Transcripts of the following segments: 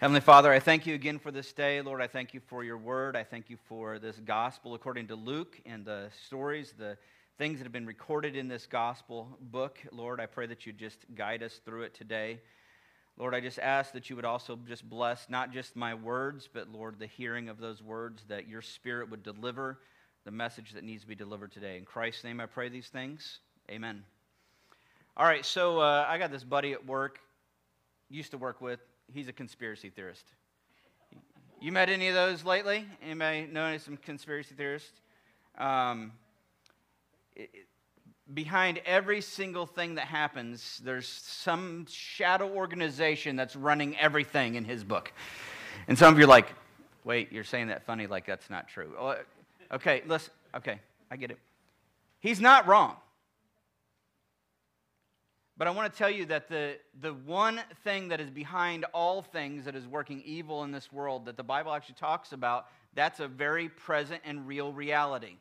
Heavenly Father, I thank you again for this day. Lord, I thank you for your word. I thank you for this gospel according to Luke and the stories, the things that have been recorded in this gospel book. Lord, I pray that you just guide us through it today. Lord, I just ask that you would also just bless not just my words, but Lord, the hearing of those words, that your spirit would deliver the message that needs to be delivered today. In Christ's name, I pray these things. Amen. All right, so uh, I got this buddy at work, used to work with he's a conspiracy theorist. You met any of those lately? Anybody know any some conspiracy theorists? Um, it, behind every single thing that happens, there's some shadow organization that's running everything in his book. And some of you are like, wait, you're saying that funny like that's not true. Okay, listen, okay, I get it. He's not wrong. But I want to tell you that the, the one thing that is behind all things that is working evil in this world that the Bible actually talks about, that's a very present and real reality.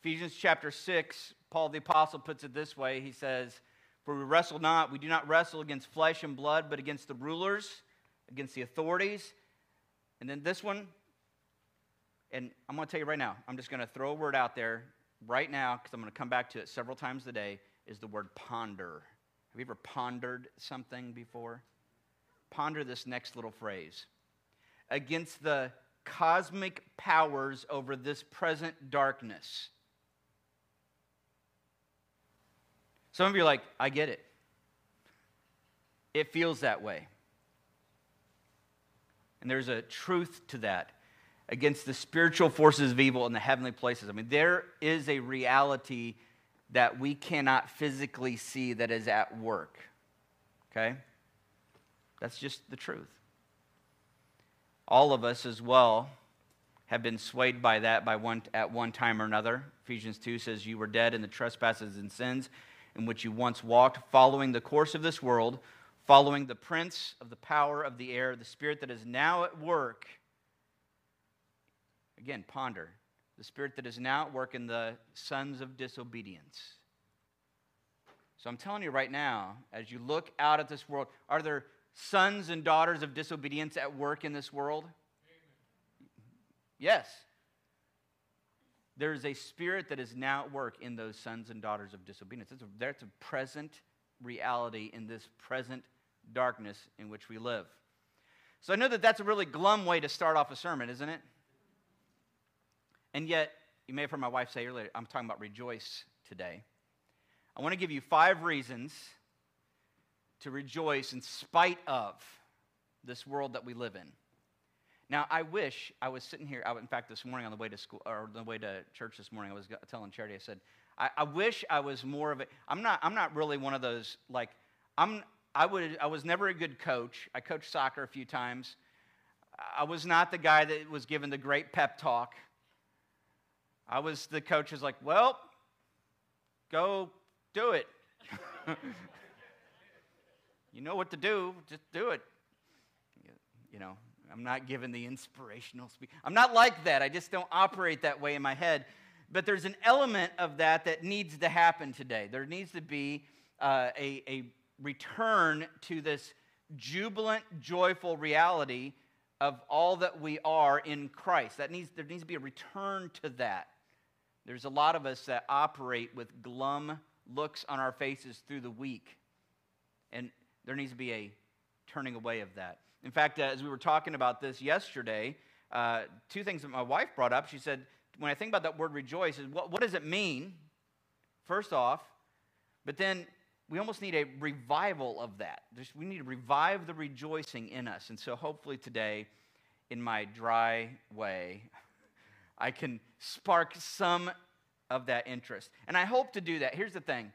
Ephesians chapter 6, Paul the Apostle puts it this way He says, For we wrestle not, we do not wrestle against flesh and blood, but against the rulers, against the authorities. And then this one, and I'm going to tell you right now, I'm just going to throw a word out there right now because I'm going to come back to it several times today is the word ponder. Have you ever pondered something before? Ponder this next little phrase. Against the cosmic powers over this present darkness. Some of you are like, I get it. It feels that way. And there's a truth to that against the spiritual forces of evil in the heavenly places. I mean, there is a reality that we cannot physically see that is at work. Okay? That's just the truth. All of us as well have been swayed by that by one, at one time or another. Ephesians 2 says, You were dead in the trespasses and sins in which you once walked, following the course of this world, following the prince of the power of the air, the spirit that is now at work. Again, ponder the spirit that is now at work in the sons of disobedience. So I'm telling you right now, as you look out at this world, are there sons and daughters of disobedience at work in this world? Yes. There is a spirit that is now at work in those sons and daughters of disobedience. That's a, that's a present reality in this present darkness in which we live. So I know that that's a really glum way to start off a sermon, isn't it? And yet, you may have heard my wife say earlier, I'm talking about rejoice today. I want to give you five reasons to rejoice in spite of this world that we live in. Now, I wish I was sitting here. In fact, this morning on the way to school or the way to church this morning, I was telling Charity. I said, I, I wish I was more of a. I'm not. I'm not really one of those like. I'm. I would. I was never a good coach. I coached soccer a few times. I was not the guy that was given the great pep talk. I was the coach who's like, well, go do it. you know what to do, just do it. You know, I'm not given the inspirational speech. I'm not like that. I just don't operate that way in my head. But there's an element of that that needs to happen today. There needs to be uh, a, a return to this jubilant, joyful reality of all that we are in Christ. That needs, there needs to be a return to that. There's a lot of us that operate with glum looks on our faces through the week. And there needs to be a turning away of that. In fact, uh, as we were talking about this yesterday, uh, two things that my wife brought up. She said, when I think about that word rejoice, is what, what does it mean? First off, but then we almost need a revival of that. We need to revive the rejoicing in us. And so hopefully today, in my dry way, I can spark some of that interest. And I hope to do that. Here's the thing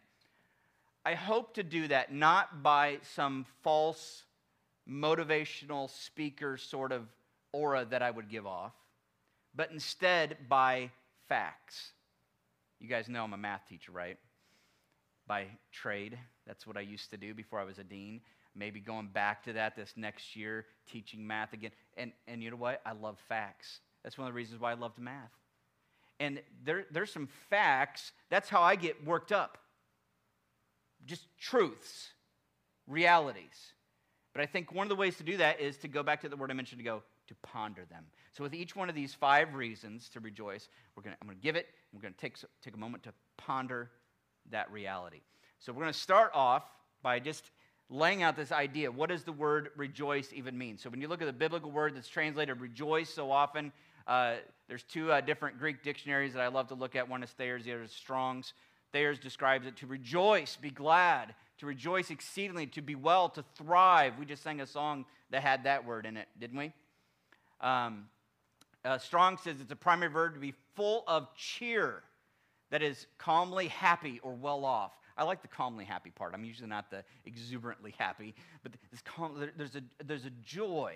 I hope to do that not by some false motivational speaker sort of aura that I would give off, but instead by facts. You guys know I'm a math teacher, right? By trade. That's what I used to do before I was a dean. Maybe going back to that this next year, teaching math again. And, and you know what? I love facts. That's one of the reasons why I loved math. And there, there's some facts. That's how I get worked up. Just truths, realities. But I think one of the ways to do that is to go back to the word I mentioned to go to ponder them. So with each one of these five reasons to rejoice, we're gonna, I'm going to give it. We're going to take, take a moment to ponder that reality. So we're going to start off by just laying out this idea. What does the word rejoice even mean? So when you look at the biblical word that's translated rejoice so often, uh, there's two uh, different Greek dictionaries that I love to look at. One is Thayer's, the other is Strong's. Thayer's describes it to rejoice, be glad, to rejoice exceedingly, to be well, to thrive. We just sang a song that had that word in it, didn't we? Um, uh, Strong says it's a primary verb to be full of cheer, that is calmly happy or well off. I like the calmly happy part. I'm usually not the exuberantly happy, but calm, there's, a, there's a joy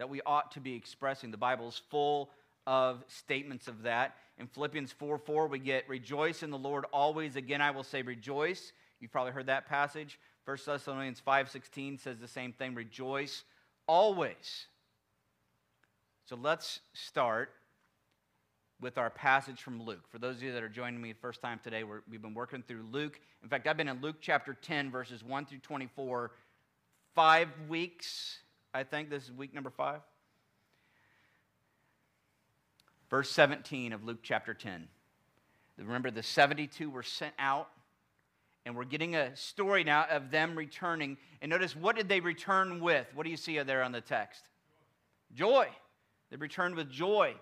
that we ought to be expressing. The Bible is full of statements of that. In Philippians 4 4, we get rejoice in the Lord always. Again, I will say rejoice. You've probably heard that passage. 1 Thessalonians 5 16 says the same thing rejoice always. So let's start with our passage from Luke. For those of you that are joining me the first time today, we have been working through Luke. In fact, I've been in Luke chapter 10, verses 1 through 24, five weeks. I think this is week number five. Verse 17 of Luke chapter 10. Remember, the 72 were sent out, and we're getting a story now of them returning. And notice, what did they return with? What do you see there on the text? Joy. They returned with joy.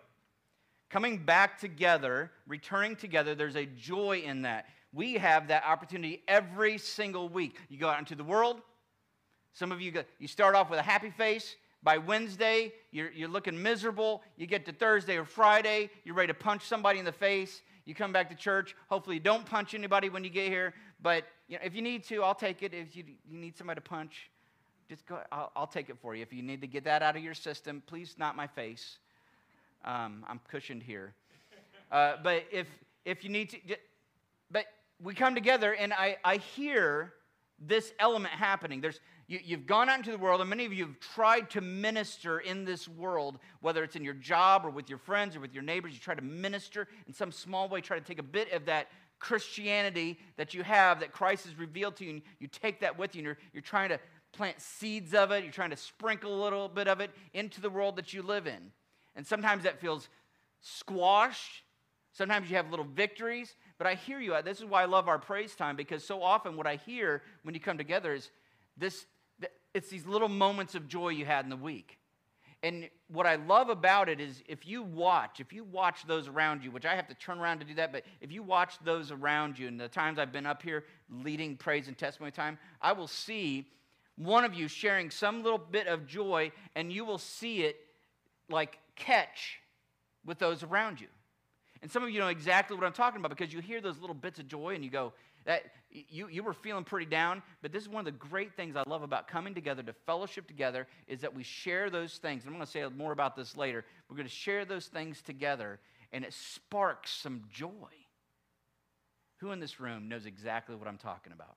Coming back together, returning together, there's a joy in that. We have that opportunity every single week. You go out into the world. Some of you, go, you start off with a happy face. By Wednesday, you're, you're looking miserable. You get to Thursday or Friday, you're ready to punch somebody in the face. You come back to church. Hopefully, you don't punch anybody when you get here. But you know, if you need to, I'll take it. If you, you need somebody to punch, just go. I'll, I'll take it for you. If you need to get that out of your system, please, not my face. Um, I'm cushioned here. Uh, but if, if you need to, but we come together and I, I hear this element happening. There's, you, you've gone out into the world, and many of you have tried to minister in this world, whether it's in your job or with your friends or with your neighbors. You try to minister in some small way, try to take a bit of that Christianity that you have, that Christ has revealed to you, and you take that with you, and you're, you're trying to plant seeds of it. You're trying to sprinkle a little bit of it into the world that you live in. And sometimes that feels squashed. Sometimes you have little victories. But I hear you. This is why I love our praise time because so often what I hear when you come together is this it's these little moments of joy you had in the week. And what I love about it is if you watch, if you watch those around you, which I have to turn around to do that, but if you watch those around you, and the times I've been up here leading praise and testimony time, I will see one of you sharing some little bit of joy, and you will see it like catch with those around you. And some of you know exactly what I'm talking about because you hear those little bits of joy and you go, that you, you were feeling pretty down, but this is one of the great things I love about coming together to fellowship together is that we share those things. I'm going to say more about this later. We're going to share those things together, and it sparks some joy. Who in this room knows exactly what I'm talking about?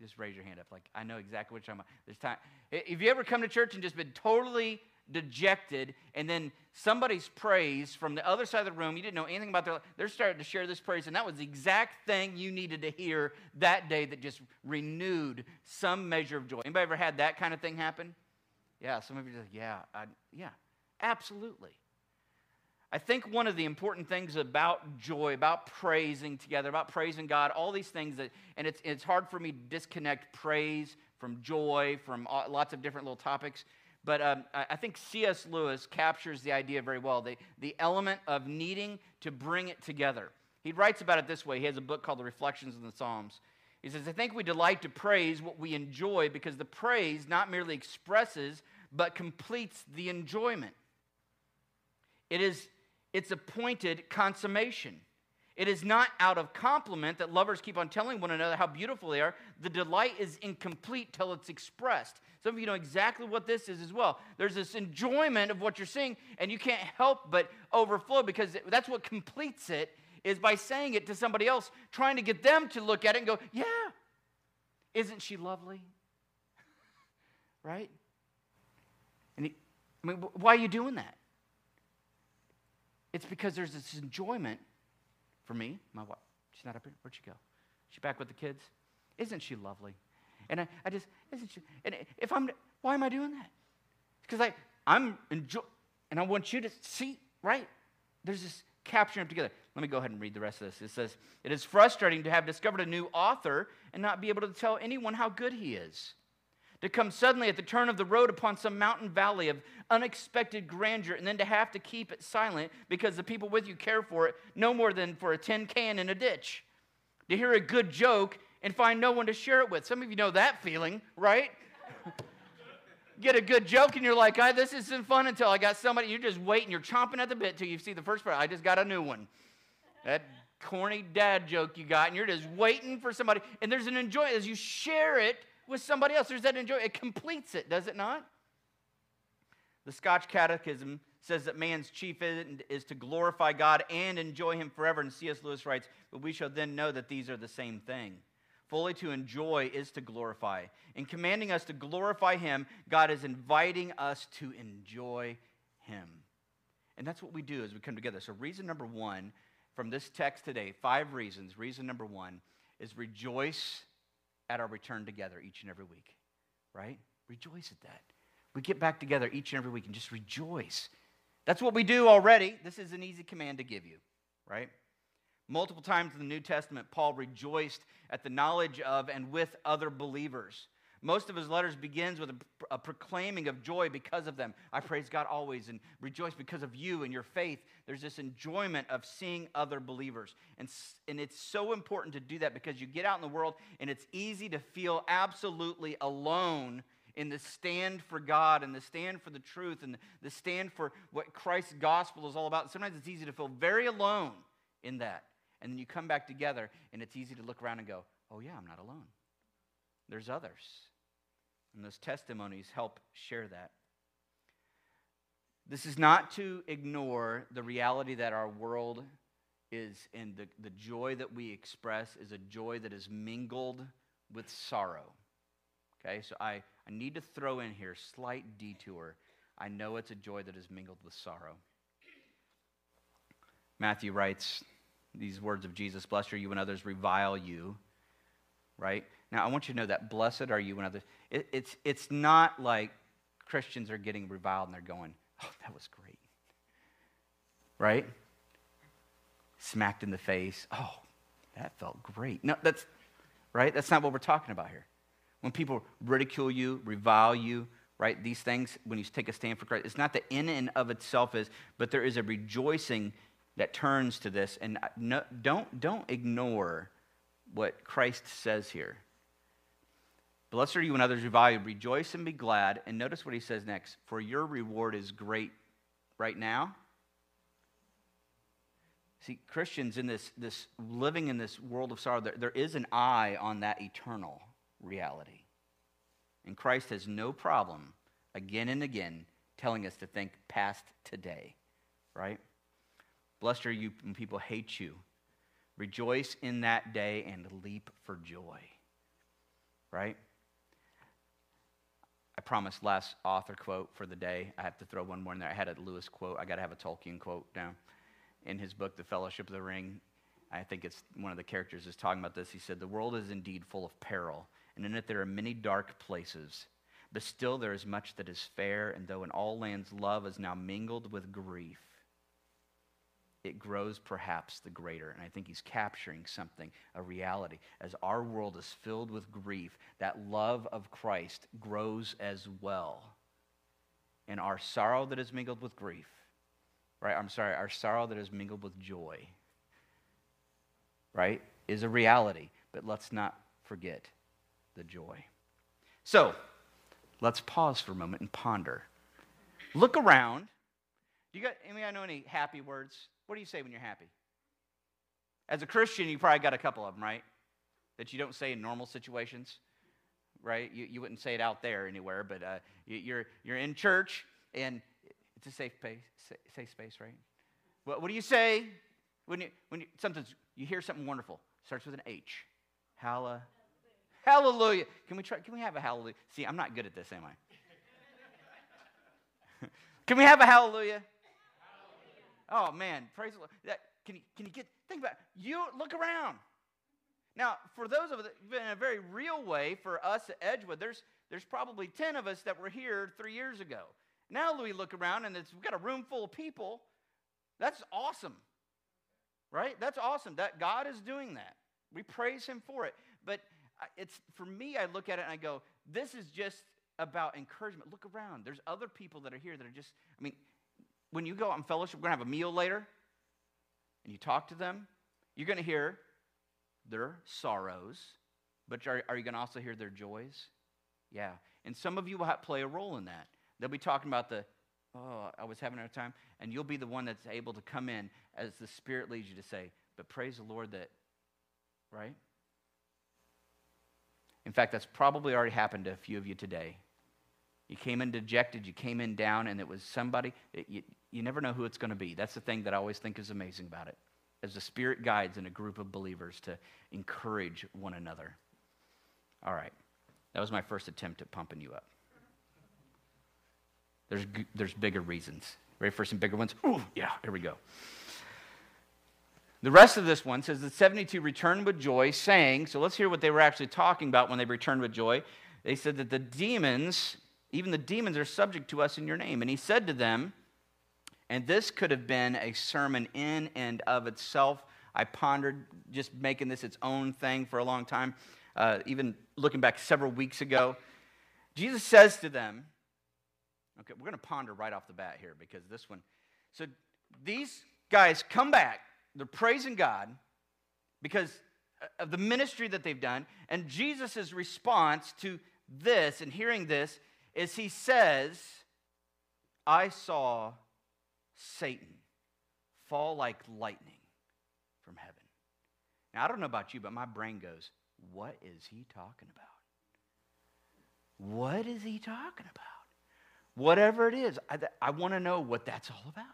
Just raise your hand up. Like, I know exactly what you're talking about. There's time. If you ever come to church and just been totally dejected, and then somebody's praise from the other side of the room, you didn't know anything about their life, they're starting to share this praise, and that was the exact thing you needed to hear that day that just renewed some measure of joy. Anybody ever had that kind of thing happen? Yeah, some of you are like, yeah, I, yeah, absolutely. I think one of the important things about joy, about praising together, about praising God, all these things that, and it's, it's hard for me to disconnect praise from joy, from uh, lots of different little topics. But um, I think C.S. Lewis captures the idea very well the, the element of needing to bring it together. He writes about it this way. He has a book called The Reflections in the Psalms. He says, I think we delight to praise what we enjoy because the praise not merely expresses, but completes the enjoyment. It is its appointed consummation. It is not out of compliment that lovers keep on telling one another how beautiful they are. The delight is incomplete till it's expressed. Some of you know exactly what this is as well. There's this enjoyment of what you're seeing, and you can't help but overflow because that's what completes it is by saying it to somebody else, trying to get them to look at it and go, Yeah, isn't she lovely? right? And he, I mean, why are you doing that? It's because there's this enjoyment for me, my wife. She's not up here. Where'd she go? She back with the kids? Isn't she lovely? And I, I just, isn't she? and if I'm, why am I doing that? Because I, I'm enjoy, and I want you to see, right? There's this capturing them together. Let me go ahead and read the rest of this. It says, It is frustrating to have discovered a new author and not be able to tell anyone how good he is. To come suddenly at the turn of the road upon some mountain valley of unexpected grandeur and then to have to keep it silent because the people with you care for it no more than for a tin can in a ditch. To hear a good joke and find no one to share it with. Some of you know that feeling, right? get a good joke and you're like, this isn't fun until I got somebody, you're just waiting, you're chomping at the bit till you see the first part. I just got a new one. That corny dad joke you got, and you're just waiting for somebody. And there's an enjoyment as you share it with somebody else. There's that enjoyment. It completes it, does it not? The Scotch Catechism says that man's chief end is to glorify God and enjoy Him forever. And C.S. Lewis writes, But we shall then know that these are the same thing. Fully to enjoy is to glorify. In commanding us to glorify Him, God is inviting us to enjoy Him. And that's what we do as we come together. So, reason number one from this text today, five reasons. Reason number one is rejoice at our return together each and every week, right? Rejoice at that. We get back together each and every week and just rejoice. That's what we do already. This is an easy command to give you, right? Multiple times in the New Testament, Paul rejoiced at the knowledge of and with other believers. Most of his letters begins with a, a, proclaiming of joy because of them. I praise God always and rejoice because of you and your faith. There's this enjoyment of seeing other believers. And, and it's so important to do that because you get out in the world and it's easy to feel absolutely alone in the stand for God and the stand for the truth and the stand for what Christ's gospel is all about. Sometimes it's easy to feel very alone in that. And then you come back together, and it's easy to look around and go, oh, yeah, I'm not alone. There's others. And those testimonies help share that. This is not to ignore the reality that our world is, and the, the joy that we express is a joy that is mingled with sorrow. Okay, so I, I need to throw in here slight detour. I know it's a joy that is mingled with sorrow. Matthew writes, these words of Jesus Blessed are you when others revile you, right? Now, I want you to know that blessed are you when others. It, it's, it's not like Christians are getting reviled and they're going, oh, that was great, right? Smacked in the face. Oh, that felt great. No, that's, right? That's not what we're talking about here. When people ridicule you, revile you, right? These things, when you take a stand for Christ, it's not that in and of itself is, but there is a rejoicing that turns to this. And uh, no, don't, don't ignore what Christ says here. Blessed are you when others revile you. Rejoice and be glad. And notice what he says next. For your reward is great right now. See, Christians in this, this living in this world of sorrow, there, there is an eye on that eternal reality. And Christ has no problem again and again telling us to think past today, right? Blessed are you when people hate you. Rejoice in that day and leap for joy. Right? Promised last author quote for the day. I have to throw one more in there. I had a Lewis quote. I got to have a Tolkien quote down in his book, The Fellowship of the Ring. I think it's one of the characters is talking about this. He said, The world is indeed full of peril, and in it there are many dark places. But still there is much that is fair, and though in all lands love is now mingled with grief, it grows perhaps the greater. And I think he's capturing something, a reality. As our world is filled with grief, that love of Christ grows as well. And our sorrow that is mingled with grief, right? I'm sorry, our sorrow that is mingled with joy, right, is a reality. But let's not forget the joy. So, let's pause for a moment and ponder. Look around. Do you got any I know any happy words? What do you say when you're happy? As a Christian, you probably got a couple of them, right? That you don't say in normal situations, right? You, you wouldn't say it out there anywhere, but uh, you, you're, you're in church and it's a safe space, safe space, right? What, what do you say when you, when you, sometimes you hear something wonderful? Starts with an H. Hallelujah. Hallelujah. Can we try? Can we have a hallelujah? See, I'm not good at this, am I? can we have a hallelujah? Oh man, praise the Lord. That, can you, can you get, think about it. You look around. Now, for those of us, in a very real way, for us at Edgewood, there's, there's probably 10 of us that were here three years ago. Now we look around and we've got a room full of people. That's awesome, right? That's awesome that God is doing that. We praise Him for it. But it's for me, I look at it and I go, this is just about encouragement. Look around. There's other people that are here that are just, I mean, when you go out in fellowship, we're going to have a meal later, and you talk to them, you're going to hear their sorrows, but are, are you going to also hear their joys? Yeah. And some of you will have, play a role in that. They'll be talking about the, oh, I was having a time, and you'll be the one that's able to come in as the Spirit leads you to say, but praise the Lord that, right? In fact, that's probably already happened to a few of you today. You came in dejected, you came in down, and it was somebody, it, you, you never know who it's going to be. That's the thing that I always think is amazing about it. As the Spirit guides in a group of believers to encourage one another. All right. That was my first attempt at pumping you up. There's, there's bigger reasons. Ready for some bigger ones? Ooh, yeah, here we go. The rest of this one says the 72 returned with joy, saying, so let's hear what they were actually talking about when they returned with joy. They said that the demons even the demons are subject to us in your name. And he said to them, and this could have been a sermon in and of itself. I pondered just making this its own thing for a long time, uh, even looking back several weeks ago. Jesus says to them, okay, we're going to ponder right off the bat here because this one. So these guys come back, they're praising God because of the ministry that they've done. And Jesus' response to this and hearing this is he says, I saw Satan fall like lightning from heaven. Now, I don't know about you, but my brain goes, What is he talking about? What is he talking about? Whatever it is, I, I want to know what that's all about.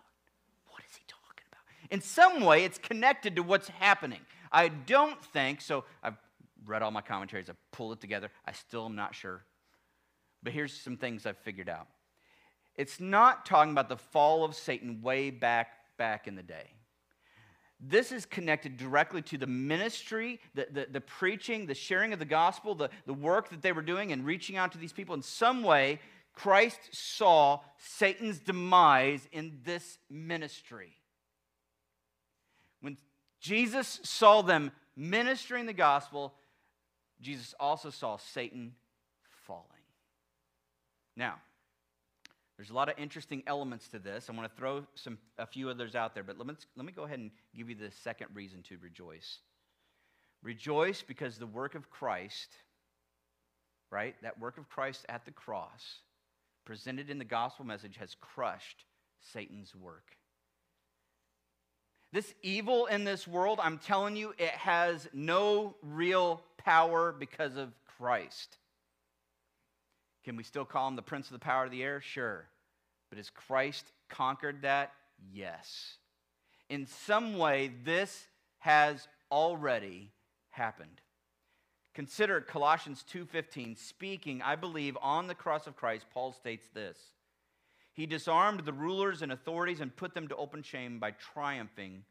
What is he talking about? In some way, it's connected to what's happening. I don't think, so I've read all my commentaries, I've pulled it together. I still am not sure but here's some things I've figured out. It's not talking about the fall of Satan way back back in the day. This is connected directly to the ministry, the, the, the, preaching, the sharing of the gospel, the, the work that they were doing and reaching out to these people. In some way, Christ saw Satan's demise in this ministry. When Jesus saw them ministering the gospel, Jesus also saw Satan. Now, there's a lot of interesting elements to this. I want to throw some, a few others out there, but let me, let me go ahead and give you the second reason to rejoice. Rejoice because the work of Christ, right, that work of Christ at the cross, presented in the gospel message, has crushed Satan's work. This evil in this world, I'm telling you, it has no real power because of Christ. Can we still call him the prince of the power of the air? Sure. But has Christ conquered that? Yes. In some way, this has already happened. Consider Colossians 2:15 speaking, I believe, on the cross of Christ, Paul states this. He disarmed the rulers and authorities and put them to open shame by triumphing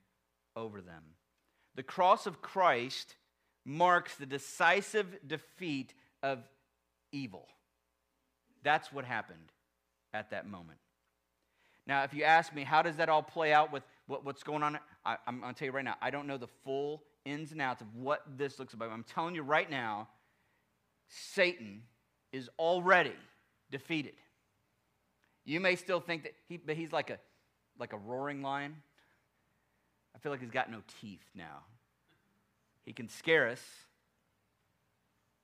over them. The cross of Christ marks the decisive defeat of evil. That's what happened at that moment. Now, if you ask me, how does that all play out with what, what's going on? I, am going to tell you right now, I don't know the full ins and outs of what this looks like. I'm telling you right now, Satan is already defeated. You may still think that he, but he's like a, like a roaring lion. I feel like he's got no teeth now. He can scare us,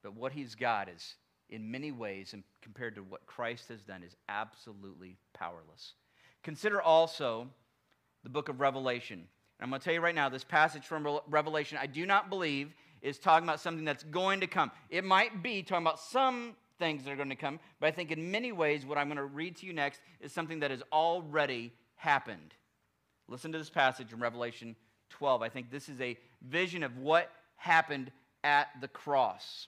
but what he's got is in many ways, and compared to what Christ has done, is absolutely powerless. Consider also the book of Revelation. And I'm going to tell you right now, this passage from Revelation, I do not believe is talking about something that's going to come. It might be talking about some things that are going to come, but I think in many ways, what I'm going to read to you next is something that has already happened. Listen to this passage in Revelation 12. I think this is a vision of what happened at the cross.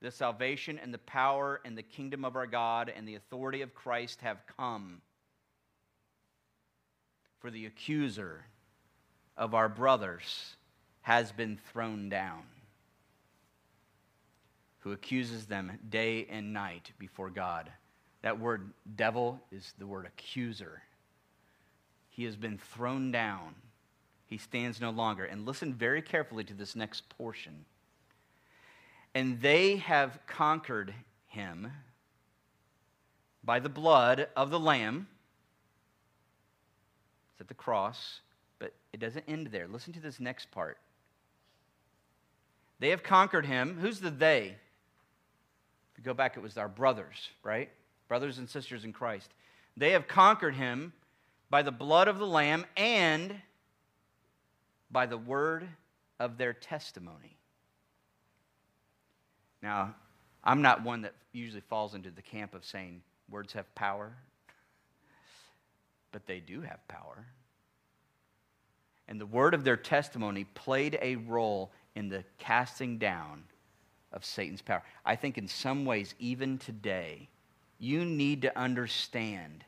the salvation and the power and the kingdom of our God and the authority of Christ have come. For the accuser of our brothers has been thrown down, who accuses them day and night before God. That word devil is the word accuser. He has been thrown down. He stands no longer. And listen very carefully to this next portion. And they have conquered him by the blood of the Lamb. It's at the cross, but it doesn't end there. Listen to this next part. They have conquered him. Who's the they? If you go back, it was our brothers, right? Brothers and sisters in Christ. They have conquered him by the blood of the Lamb and by the word of their testimony. Now, I'm not one that usually falls into the camp of saying words have power, but they do have power. And the word of their testimony played a role in the casting down of Satan's power. I think in some ways, even today, you need to understand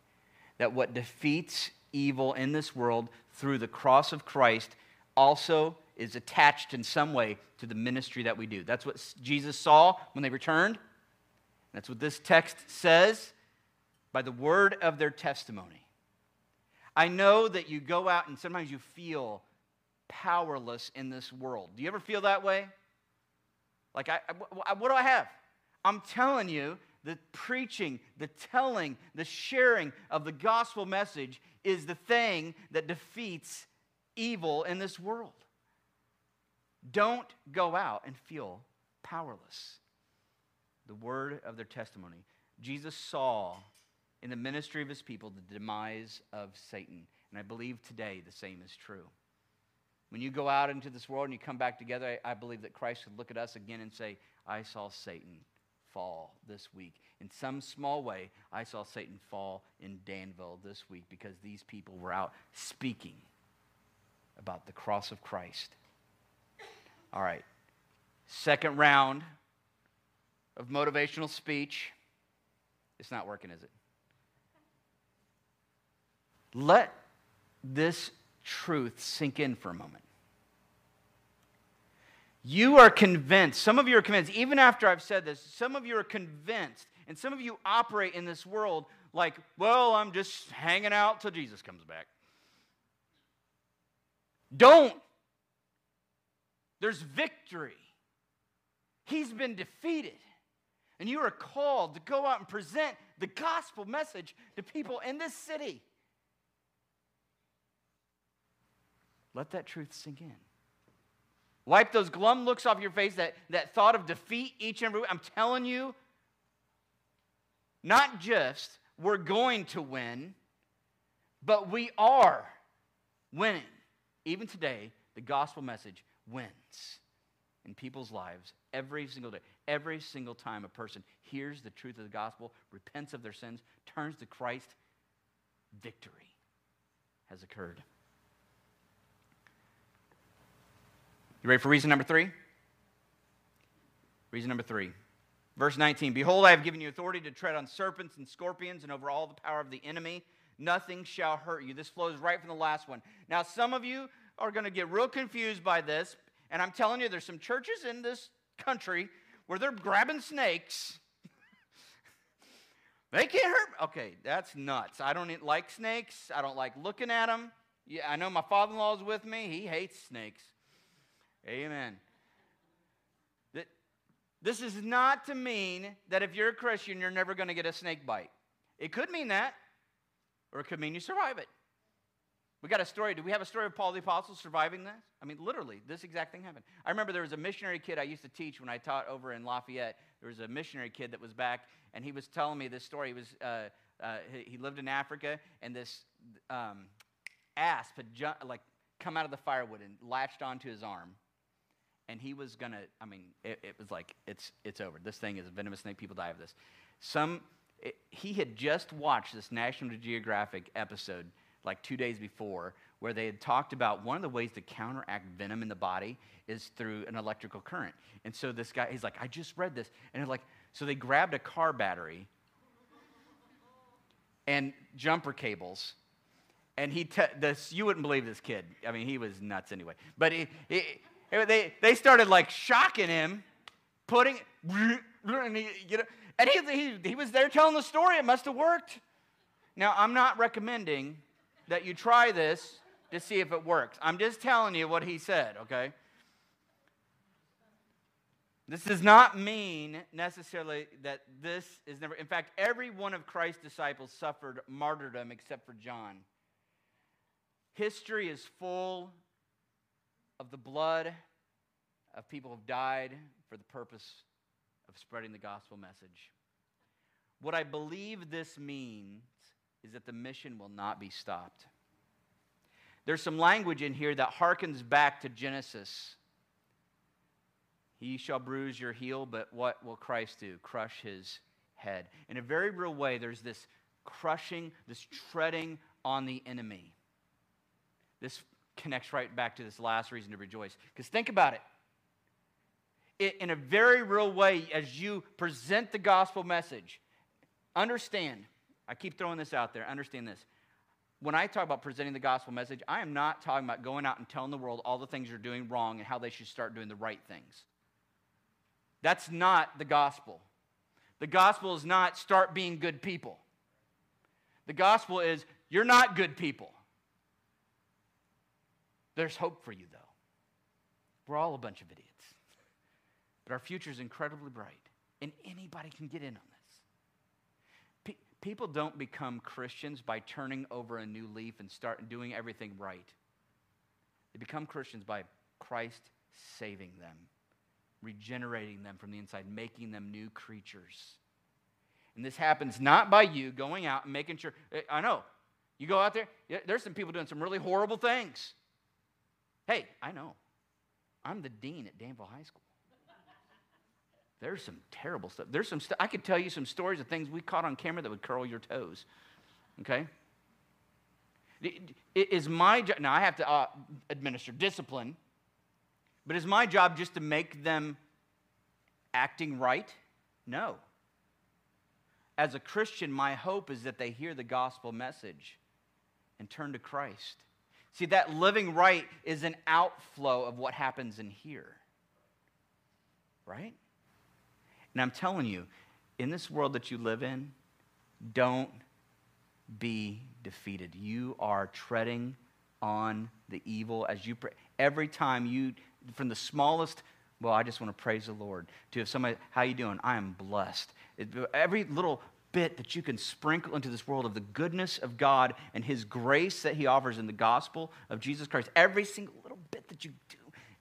that what defeats evil in this world through the cross of Christ also is attached in some way to the ministry that we do. That's what Jesus saw when they returned. That's what this text says by the word of their testimony. I know that you go out and sometimes you feel powerless in this world. Do you ever feel that way? Like, I, I, what do I have? I'm telling you, the preaching, the telling, the sharing of the gospel message is the thing that defeats evil in this world. Don't go out and feel powerless. The word of their testimony. Jesus saw in the ministry of his people the demise of Satan. And I believe today the same is true. When you go out into this world and you come back together, I, I believe that Christ would look at us again and say, I saw Satan fall this week. In some small way, I saw Satan fall in Danville this week because these people were out speaking about the cross of Christ. All right. Second round of motivational speech. It's not working, is it? Let this truth sink in for a moment. You are convinced, some of you are convinced, even after I've said this, some of you are convinced, and some of you operate in this world like, well, I'm just hanging out till Jesus comes back. Don't. There's victory. He's been defeated. And you are called to go out and present the gospel message to people in this city. Let that truth sink in. Wipe those glum looks off your face, that, that thought of defeat each and every week. I'm telling you, not just we're going to win, but we are winning. Even today, the gospel message wins in people's lives every single day. Every single time a person hears the truth of the gospel, repents of their sins, turns to Christ, victory has occurred. You ready for reason number three? Reason number three. Verse 19 Behold, I have given you authority to tread on serpents and scorpions and over all the power of the enemy. Nothing shall hurt you. This flows right from the last one. Now, some of you are going to get real confused by this, and I'm telling you, there's some churches in this country where they're grabbing snakes. they can't hurt. Okay, that's nuts. I don't like snakes. I don't like looking at them. Yeah, I know my father in law is with me. He hates snakes. Amen. This is not to mean that if you're a Christian, you're never going to get a snake bite. It could mean that, or it could mean you survive it. We got a story. Do we have a story of Paul the Apostle surviving this? I mean, literally, this exact thing happened. I remember there was a missionary kid I used to teach when I taught over in Lafayette. There was a missionary kid that was back, and he was telling me this story. He was uh, uh, he lived in Africa, and this um, asp had like come out of the firewood and latched onto his arm and he was gonna. I mean, it, it was like it's it's over. This thing is a venomous snake. People die of this. Some it, he had just watched this National Geographic episode like two days before where they had talked about one of the ways to counteract venom in the body is through an electrical current. And so this guy, he's like, I just read this. And like, so they grabbed a car battery and jumper cables. And he, te- this, you wouldn't believe this kid. I mean, he was nuts anyway. But he, he, they, they started like shocking him, putting, and he, you know, and he, he, he was there telling the story. It must have worked. Now, I'm not recommending that you try this to see if it works. I'm just telling you what he said, okay? This does not mean necessarily that this is never. In fact, every one of Christ's disciples suffered martyrdom except for John. History is full of the blood of people who have died for the purpose of spreading the gospel message. What I believe this means is that the mission will not be stopped. There's some language in here that harkens back to Genesis. He shall bruise your heel, but what will Christ do? Crush his head. In a very real way, there's this crushing, this treading on the enemy. This connects right back to this last reason to rejoice. Because think about it. it. In a very real way, as you present the gospel message, understand, I keep throwing this out there, understand this when I talk about presenting the gospel message, I am not talking about going out and telling the world all the things you're doing wrong and how they should start doing the right things. That's not the gospel. The gospel is not start being good people. The gospel is you're not good people. There's hope for you, though. We're all a bunch of idiots. But our future is incredibly bright, and anybody can get in on. People don't become Christians by turning over a new leaf and start doing everything right. They become Christians by Christ saving them, regenerating them from the inside, making them new creatures. And this happens not by you going out and making sure. Eh, I know. You go out there, there's some people doing some really horrible things. Hey, I know. I'm the dean at Danville High School. There's some terrible stuff. There's some. I could tell you some stories of things we caught on camera that would curl your toes. Okay? It is my job. Now, I have to uh, administer discipline, but is my job just to make them acting right? No. As a Christian, my hope is that they hear the gospel message and turn to Christ. See, that living right is an outflow of what happens in here. Right? And I'm telling you, in this world that you live in, don't be defeated. You are treading on the evil as you pray. Every time you, from the smallest, well, I just want to praise the Lord. To if somebody, how you doing? I am blessed. It, every little bit that you can sprinkle into this world of the goodness of God and His grace that He offers in the gospel of Jesus Christ, every single little bit that you do,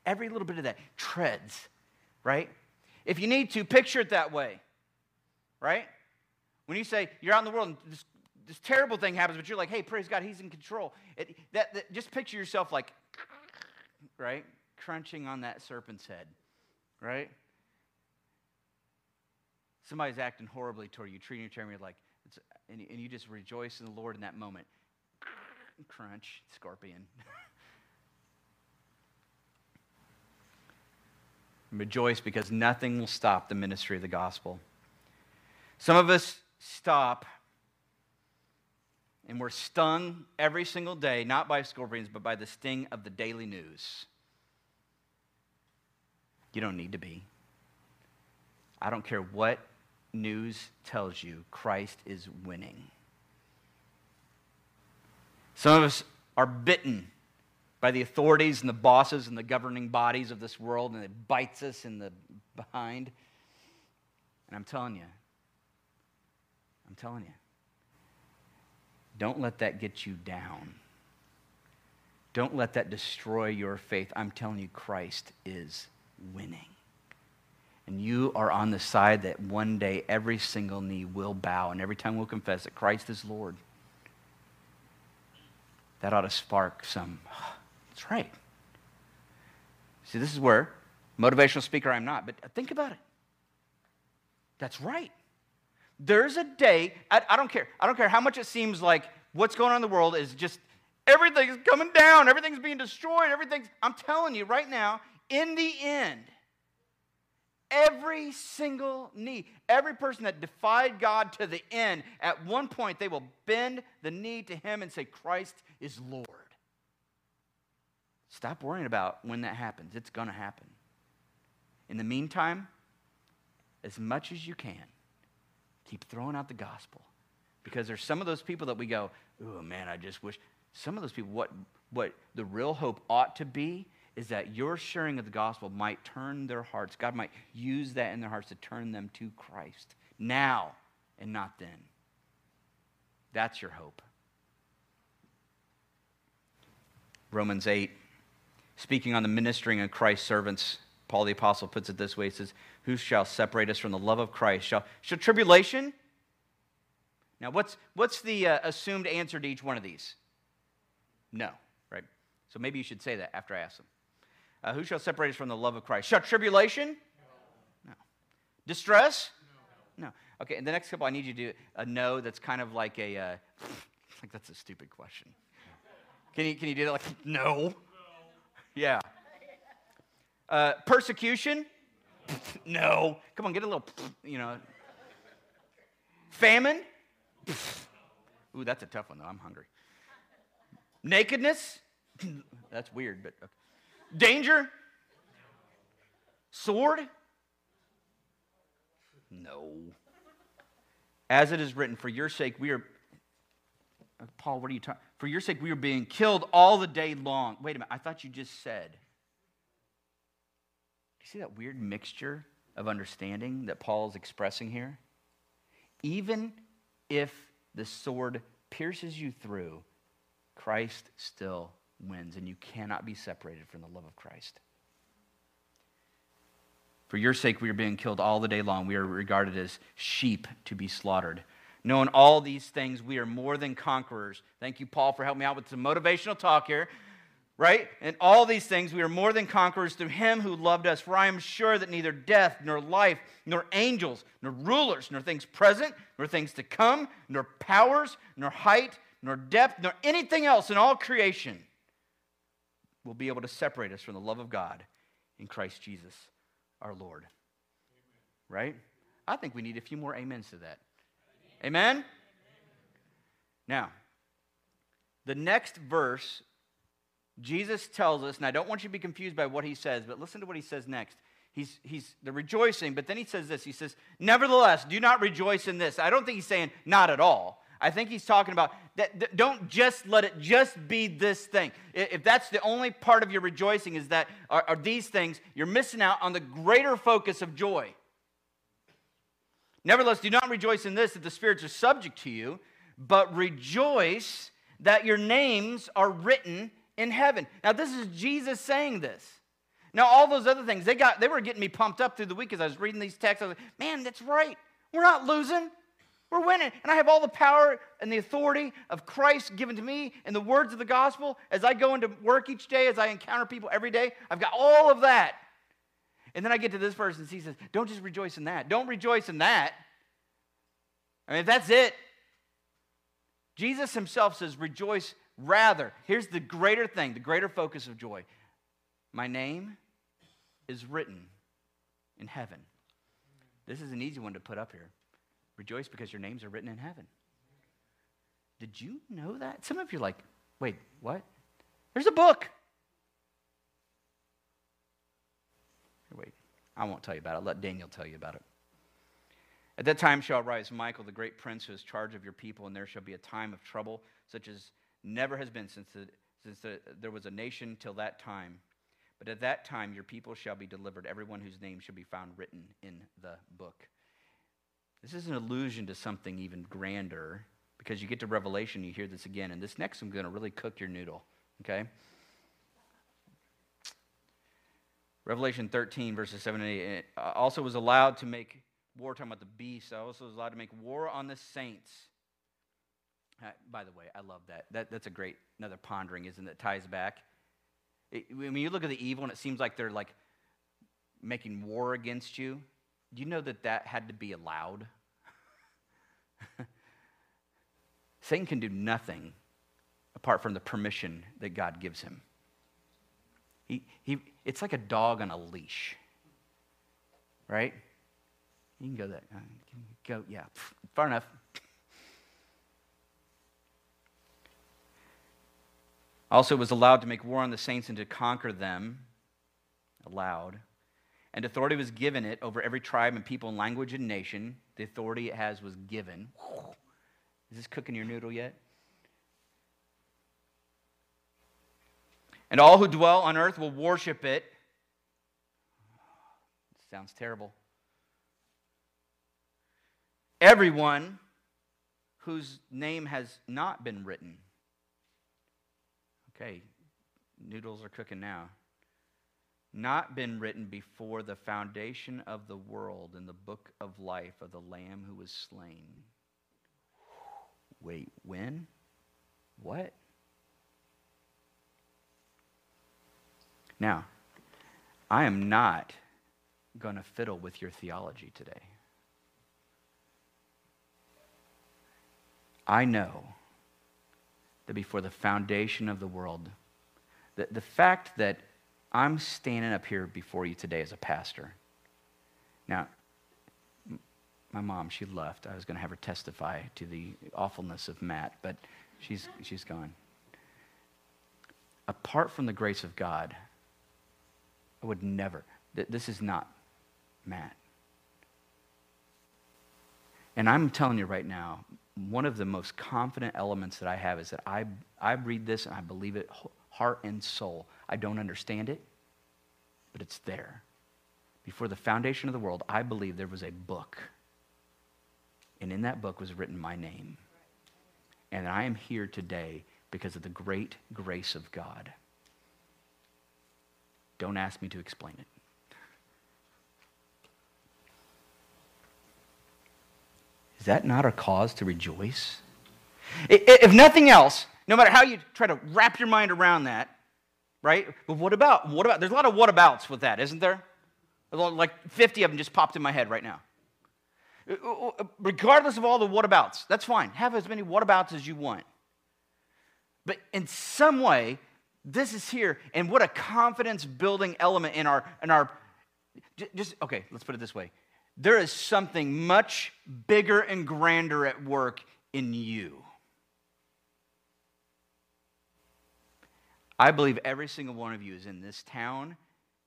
every little bit of that treads, right? If you need to, picture it that way, right? When you say you're out in the world and this, this terrible thing happens, but you're like, hey, praise God, He's in control. It, that, that, just picture yourself like, right? Crunching on that serpent's head, right? Somebody's acting horribly toward you, treating you terribly like, and, and you just rejoice in the Lord in that moment. Crunch, scorpion. rejoice because nothing will stop the ministry of the gospel. Some of us stop and we're stung every single day, not by scorpions, but by the sting of the daily news. You don't need to be. I don't care what news tells you, Christ is winning. Some of us are bitten by the authorities and the bosses and the governing bodies of this world, and it bites us in the behind. And I'm telling you, I'm telling you, don't let that get you down. Don't let that destroy your faith. I'm telling you, Christ is winning. And you are on the side that one day every single knee will bow and every tongue will confess that Christ is Lord. That ought to spark some that's right. See, this is where Motivational speaker, I'm not, but think about it. That's right. There's a day, I, I, don't care. I don't care how much it seems like what's going on in the world is just everything's coming down, everything's being destroyed, everything's, I'm telling you right now, in the end, every single knee, every person that defied God to the end, at one point they will bend the knee to Him and say, Christ is Lord. Stop worrying about when that happens. It's going to happen. In the meantime, as much as you can, keep throwing out the gospel. Because there's some of those people that we go, oh man, I just wish. Some of those people, what, what the real hope ought to be is that your sharing of the gospel might turn their hearts. God might use that in their hearts to turn them to Christ now and not then. That's your hope. Romans 8, speaking on the ministering of Christ's servants, Paul the Apostle puts it this way He says, Who shall separate us from the love of Christ? Shall, shall tribulation? Now, what's, what's the uh, assumed answer to each one of these? No, right? So maybe you should say that after I ask them. Uh, who shall separate us from the love of Christ? Shall tribulation? No. Distress? No. no. Okay, and the next couple I need you to do a no that's kind of like a, uh, like that's a stupid question. Can you, can you do that like, no? Yeah. Uh, persecution? no. Come on, get a little, you know. Famine? Ooh, that's a tough one, though. I'm hungry. Nakedness? that's weird, but okay. danger? Sword? No. As it is written, for your sake we are. Paul, what are you talking? For your sake we are being killed all the day long. Wait a minute, I thought you just said you see that weird mixture of understanding that Paul is expressing here? Even if the sword pierces you through, Christ still wins, and you cannot be separated from the love of Christ. For your sake, we are being killed all the day long. We are regarded as sheep to be slaughtered. Knowing all these things, we are more than conquerors. Thank you, Paul, for helping me out with some motivational talk here right? And all these things, we are more than conquerors through him who loved us. For I am sure that neither death, nor life, nor angels, nor rulers, nor things present, nor things to come, nor powers, nor height, nor depth, nor anything else in all creation will be able to separate us from the love of God in Christ Jesus our Lord. Right? I think we need a few more amens to that. Amen? Now, the next verse Jesus tells us, and I don't want you to be confused by what he says, but listen to what he says next. He's, he's the rejoicing, but then he says this. He says, Nevertheless, do not rejoice in this. I don't think he's saying not at all. I think he's talking about that, that, don't just let it just be this thing. If that's the only part of your rejoicing is that are, are these things, you're missing out on the greater focus of joy. Nevertheless, do not rejoice in this that the spirits are subject to you, but rejoice that your names are written in heaven. Now, this is Jesus saying this. Now, all those other things, they, got, they were getting me pumped up through the week as I was reading these texts. I was like, man, that's right. We're not losing. We're winning. And I have all the power and the authority of Christ given to me and the words of the gospel as I go into work each day, as I encounter people every day. I've got all of that. And then I get to this verse and he says, Don't just rejoice in that. Don't rejoice in that. I mean, if that's it, Jesus himself says, Rejoice Rather, here's the greater thing, the greater focus of joy. My name is written in heaven. This is an easy one to put up here. Rejoice because your names are written in heaven. Did you know that? Some of you are like, wait, what? There's a book. Wait, I won't tell you about it. I'll let Daniel tell you about it. At that time shall arise Michael, the great prince who is charge of your people, and there shall be a time of trouble, such as never has been since, the, since the, there was a nation till that time. But at that time your people shall be delivered, everyone whose name shall be found written in the book. This is an allusion to something even grander because you get to Revelation, you hear this again. And this next one's going to really cook your noodle, okay? Revelation 13, verses 7 and 8. Uh, also was allowed to make war, talking about the beast. Also was allowed to make war on the saints uh, by the way, I love that. that. That's a great, another pondering, isn't it? Ties back. It, when you look at the evil and it seems like they're like making war against you, do you know that that had to be allowed? Satan can do nothing apart from the permission that God gives him. He, it's like a dog on a leash, right? You can go that. Uh, go, yeah, far enough. Also, it was allowed to make war on the saints and to conquer them. Allowed. And authority was given it over every tribe and people and language and nation. The authority it has was given. Is this cooking your noodle yet? And all who dwell on earth will worship it. Sounds terrible. Everyone whose name has not been written. Okay, noodles are cooking now. Not been written before the foundation of the world in the book of life of the Lamb who was slain. Wait, when? What? Now, I am not going to fiddle with your theology today. I know that before the foundation of the world, the, the fact that I'm standing up here before you today as a pastor. Now, my mom, she left. I was going to have her testify to the awfulness of Matt, but she's, she's gone. Apart from the grace of God, I would never. This is not Matt. And I'm telling you right now, one of the most confident elements that I have is that I, I read this and I believe it heart and soul. I don't understand it, but it's there. Before the foundation of the world, I believe there was a book. And in that book was written my name. And I am here today because of the great grace of God. Don't ask me to explain it. Is that not a cause to rejoice? If nothing else, no matter how you try to wrap your mind around that, right? But what about? What about? There's a lot of whatabouts with that, isn't there? Like 50 of them just popped in my head right now. Uh, uh, uh, regardless of all the whatabouts, that's fine. Have as many whatabouts as you want. But in some way, this is here, and what a confidence building element in our, in our, just, okay, let's put it this way. There is something much bigger and grander at work in you. I believe every single one of you is in this town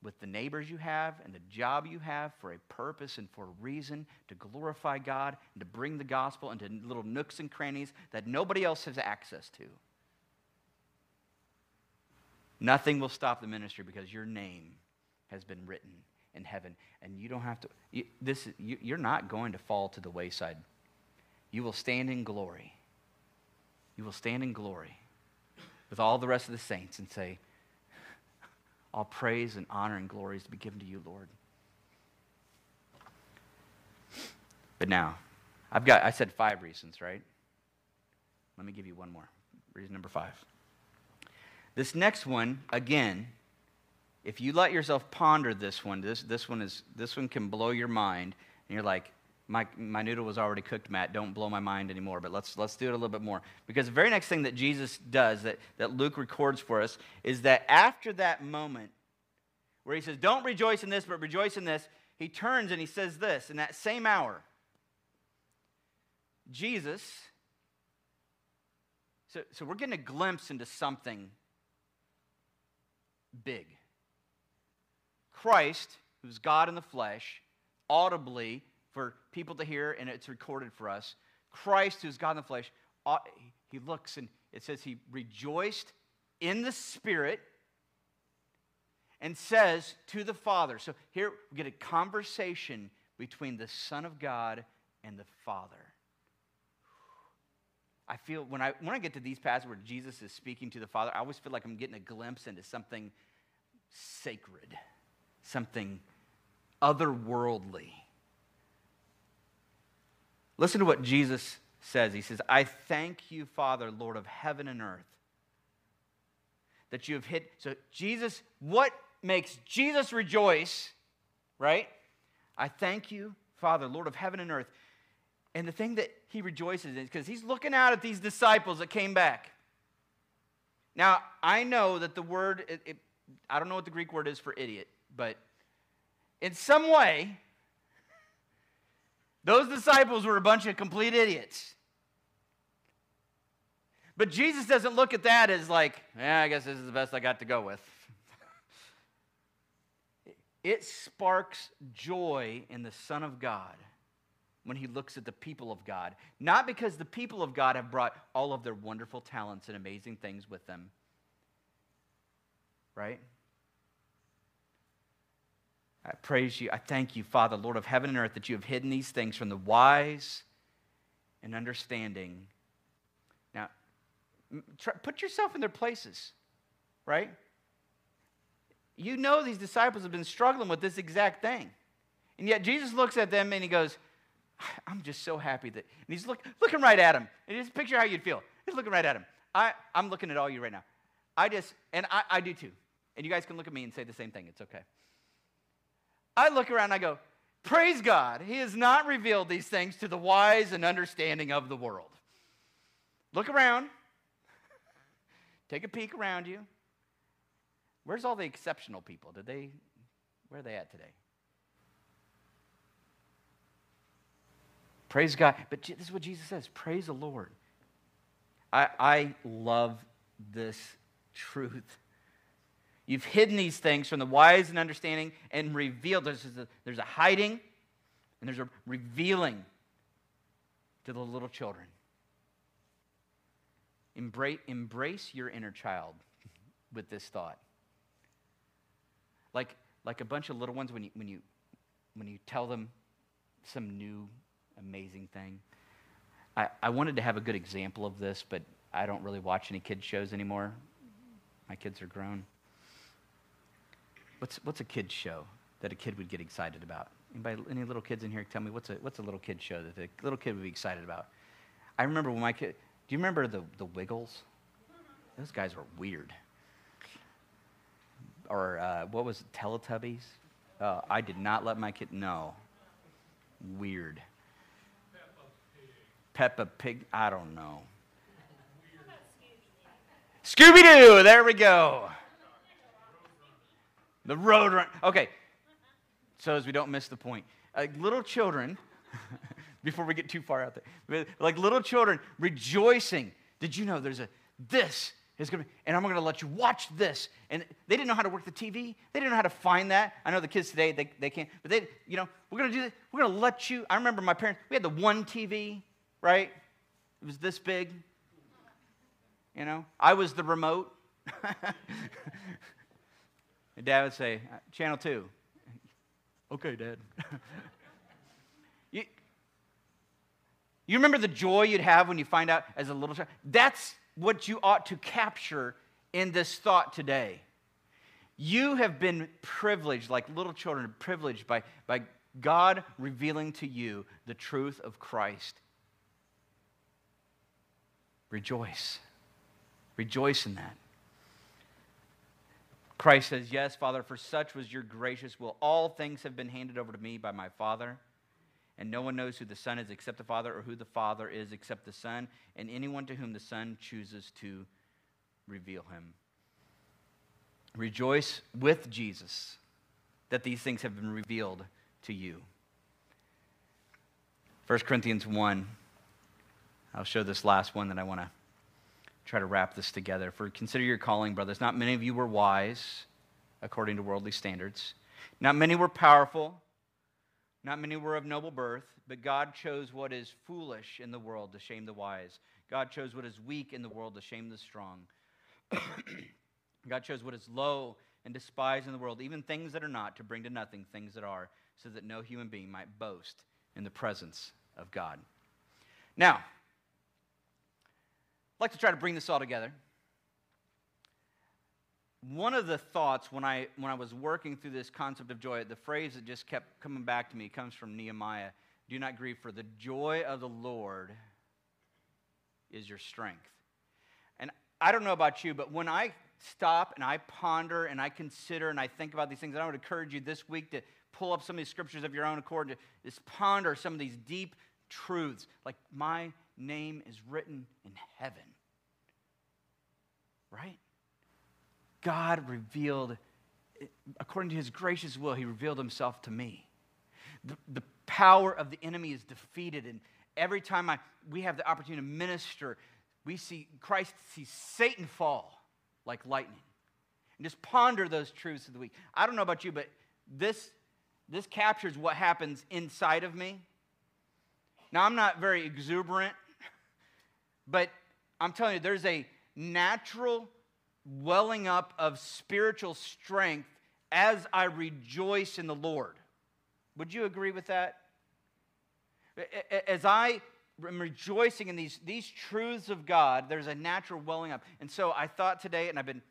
with the neighbors you have and the job you have for a purpose and for a reason to glorify God and to bring the gospel into little nooks and crannies that nobody else has access to. Nothing will stop the ministry because your name has been written in heaven. And you don't have to, you, this, you, you're not going to fall to the wayside. You will stand in glory. You will stand in glory with all the rest of the saints and say, All praise and honor and glory is to be given to you, Lord. But now, I've got, I said five reasons, right? Let me give you one more. Reason number five. This next one, again, if you let yourself ponder this one, this, this, one, is, this one can blow your mind. And you're like, my, my noodle was already cooked, Matt. Don't blow my mind anymore. But let's, let's do it a little bit more. Because the very next thing that Jesus does, that, that Luke records for us, is that after that moment where he says, Don't rejoice in this, but rejoice in this, he turns and he says this in that same hour. Jesus, so, so we're getting a glimpse into something big. Christ, who's God in the flesh, audibly for people to hear, and it's recorded for us. Christ, who's God in the flesh, he looks and it says he rejoiced in the Spirit and says to the Father. So here we get a conversation between the Son of God and the Father. I feel when I when I get to these passages where Jesus is speaking to the Father, I always feel like I'm getting a glimpse into something sacred, something otherworldly. Listen to what Jesus says. He says, I thank you, Father, Lord of heaven and earth, that you have hit. So, Jesus, what makes Jesus rejoice right? I thank you, Father, Lord of heaven and earth. And the thing that he rejoices in, is because he's looking out at these disciples that came back. Now, I know that the word, it, it, I don't know what the Greek word is for idiot, but in some way, those disciples were a bunch of complete idiots. But Jesus doesn't look at that as like, yeah, I guess this is the best I got to go with. it sparks joy in the Son of God when he looks at the people of God. Not because the people of God have brought all of their wonderful talents and amazing things with them, right? I praise you. I thank you, Father, Lord of heaven and earth, that you have hidden these things from the wise and understanding. Now, try, put yourself in their places, right? You know these disciples have been struggling with this exact thing. And yet Jesus looks at them and he goes, I'm just so happy that. And he's look, looking right at him. And just picture how you'd feel. He's looking right at him. I, I'm looking at all you right now. I just, and I, I do too. And you guys can look at me and say the same thing. It's okay. I look around and I go, Praise God, He has not revealed these things to the wise and understanding of the world. Look around, take a peek around you. Where's all the exceptional people? Did they, where are they at today? Praise God. But this is what Jesus says praise the Lord. I, I love this truth. You've hidden these things from the wise and understanding and revealed. There's a, there's a hiding and there's a revealing to the little children. Embrace, embrace your inner child with this thought. Like, like a bunch of little ones, when you, when, you, when you tell them some new amazing thing. I, I wanted to have a good example of this, but I don't really watch any kids' shows anymore. My kids are grown. What's, what's a kid's show that a kid would get excited about? Anybody, any little kids in here tell me what's a, what's a little kid show that a little kid would be excited about? I remember when my kid, do you remember the, the Wiggles? Those guys were weird. Or uh, what was it, Teletubbies? Uh, I did not let my kid, no. Weird. Peppa Pig, I don't know. Scooby Doo, there we go. The road run. Okay. So as we don't miss the point, like little children, before we get too far out there, like little children rejoicing. Did you know there's a this is gonna be, and I'm gonna let you watch this. And they didn't know how to work the TV. They didn't know how to find that. I know the kids today they, they can't, but they, you know, we're gonna do this. We're gonna let you. I remember my parents. We had the one TV, right? It was this big. You know, I was the remote. And dad would say, uh, Channel 2. okay, Dad. you, you remember the joy you'd have when you find out as a little child? That's what you ought to capture in this thought today. You have been privileged, like little children, privileged by, by God revealing to you the truth of Christ. Rejoice. Rejoice in that. Christ says, Yes, Father, for such was your gracious will. All things have been handed over to me by my Father. And no one knows who the Son is except the Father, or who the Father is except the Son, and anyone to whom the Son chooses to reveal him. Rejoice with Jesus that these things have been revealed to you. 1 Corinthians 1. I'll show this last one that I want to try to wrap this together. For consider your calling, brothers. Not many of you were wise according to worldly standards. Not many were powerful. Not many were of noble birth, but God chose what is foolish in the world to shame the wise. God chose what is weak in the world to shame the strong. God chose what is low and despised in the world, even things that are not, to bring to nothing things that are, so that no human being might boast in the presence of God. Now, like to try to bring this all together. One of the thoughts when I, when I was working through this concept of joy, the phrase that just kept coming back to me comes from Nehemiah Do not grieve, for the joy of the Lord is your strength. And I don't know about you, but when I stop and I ponder and I consider and I think about these things, I would encourage you this week to pull up some of these scriptures of your own accord to just ponder some of these deep truths. Like, my name is written in heaven. Right? God revealed, according to his gracious will, he revealed himself to me. The, the power of the enemy is defeated, and every time I, we have the opportunity to minister, we see Christ sees Satan fall like lightning. And just ponder those truths of the week. I don't know about you, but this, this captures what happens inside of me. Now, I'm not very exuberant, but I'm telling you, there's a natural welling up of spiritual strength as I rejoice in the Lord. Would you agree with that? As I am rejoicing in these, these truths of God, there's a natural welling up. And so I thought today, and I've been,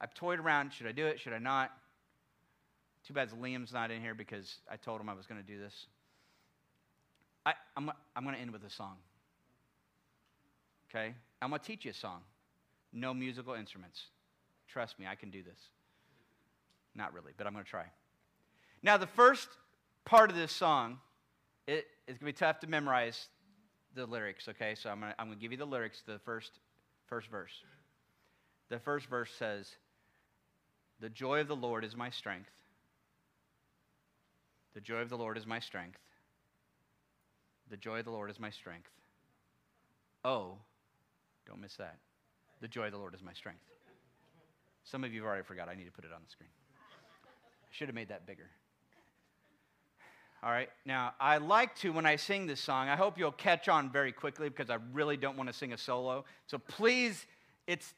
I've toyed around should I do it? Should I not? Too bad Liam's not in here because I told him I was going to do this. I, I'm, I'm going to end with a song. Okay? I'm going to teach you a song. No musical instruments. Trust me, I can do this. Not really, but I'm going to try. Now, the first part of this song, it is going to be tough to memorize the lyrics, okay? So I'm going to, I'm going to give you the lyrics, the first, first verse. The first verse says, The joy of the Lord is my strength. The joy of the Lord is my strength. The joy of the Lord is my strength. Oh, don't miss that. The joy of the Lord is my strength. Some of you have already forgot. I need to put it on the screen. I should have made that bigger. All right. Now, I like to, when I sing this song, I hope you'll catch on very quickly because I really don't want to sing a solo. So please, it's,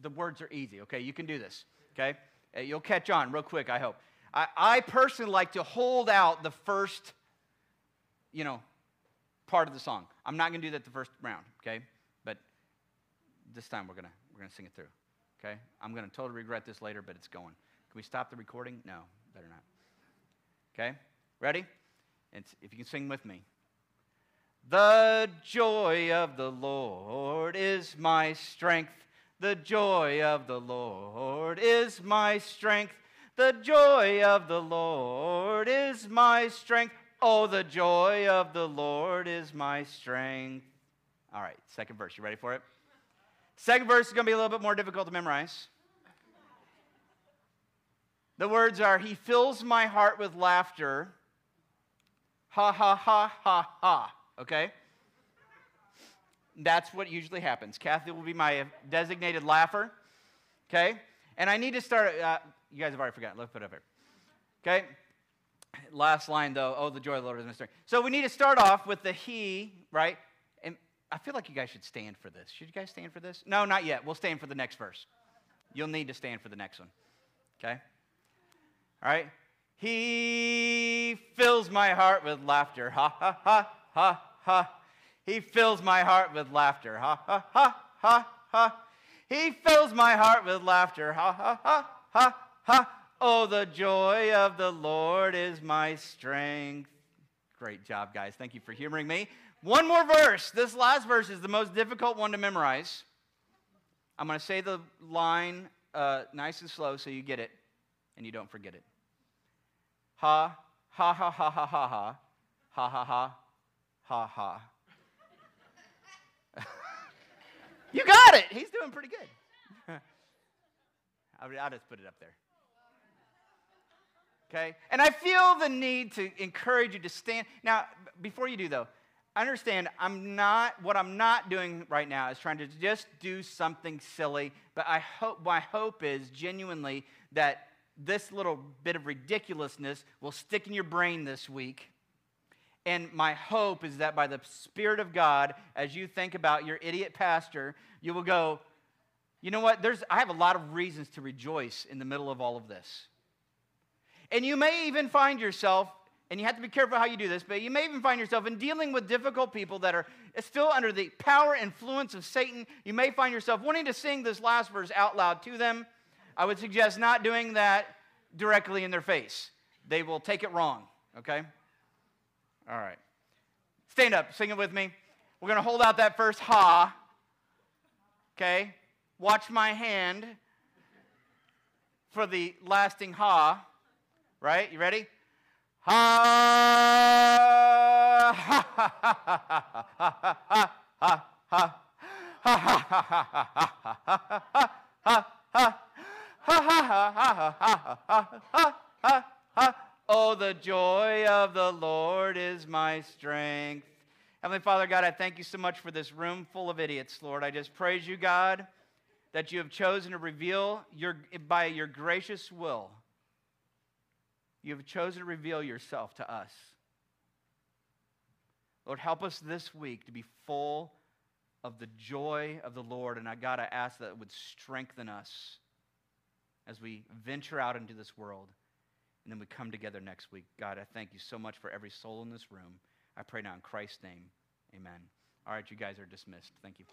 the words are easy, okay? You can do this, okay? Uh, you'll catch on real quick, I hope. I, I personally like to hold out the first, you know, part of the song. I'm not going to do that the first round, okay? This time we're going to we're going to sing it through. Okay? I'm going to totally regret this later, but it's going. Can we stop the recording? No, better not. Okay? Ready? And if you can sing with me. The joy of the Lord is my strength. The joy of the Lord is my strength. The joy of the Lord is my strength. Oh, the joy of the Lord is my strength. All right, second verse. You ready for it? Second verse is going to be a little bit more difficult to memorize. The words are He fills my heart with laughter. Ha, ha, ha, ha, ha. Okay? That's what usually happens. Kathy will be my designated laugher. Okay? And I need to start. Uh, you guys have already forgotten. Let's put it up here. Okay? Last line, though. Oh, the joy of the Lord is my strength. So we need to start off with the He, right? I feel like you guys should stand for this. Should you guys stand for this? No, not yet. We'll stand for the next verse. You'll need to stand for the next one. Okay? All right? He fills my heart with laughter. Ha, ha, ha, ha, ha. He fills my heart with laughter. Ha, ha, ha, ha, ha. He fills my heart with laughter. Ha, ha, ha, ha, ha. Oh, the joy of the Lord is my strength. Great job, guys. Thank you for humoring me. One more verse. This last verse is the most difficult one to memorize. I'm going to say the line uh, nice and slow so you get it and you don't forget it. Ha, ha, ha, ha, ha, ha, ha, ha, ha, ha, ha, ha. you got it. He's doing pretty good. I'll just put it up there. Okay? And I feel the need to encourage you to stand. Now, before you do, though, understand I'm not what I'm not doing right now is trying to just do something silly, but I hope my hope is genuinely that this little bit of ridiculousness will stick in your brain this week. And my hope is that by the Spirit of God, as you think about your idiot pastor, you will go, you know what? There's, I have a lot of reasons to rejoice in the middle of all of this. And you may even find yourself and you have to be careful how you do this, but you may even find yourself in dealing with difficult people that are still under the power influence of Satan. You may find yourself wanting to sing this last verse out loud to them. I would suggest not doing that directly in their face. They will take it wrong, okay? All right. Stand up, sing it with me. We're going to hold out that first ha. Okay? Watch my hand. for the lasting ha. Right? You ready? Ha ha ha ha ha ha ha ha Oh, the joy of the Lord is my strength. Heavenly Father, God, I thank you so much for this room full of idiots, Lord. I just praise you, God, that you have chosen to reveal your, by your gracious will, you have chosen to reveal yourself to us. Lord, help us this week to be full of the joy of the Lord. And I, got to ask that it would strengthen us as we venture out into this world and then we come together next week. God, I thank you so much for every soul in this room. I pray now in Christ's name. Amen. All right, you guys are dismissed. Thank you.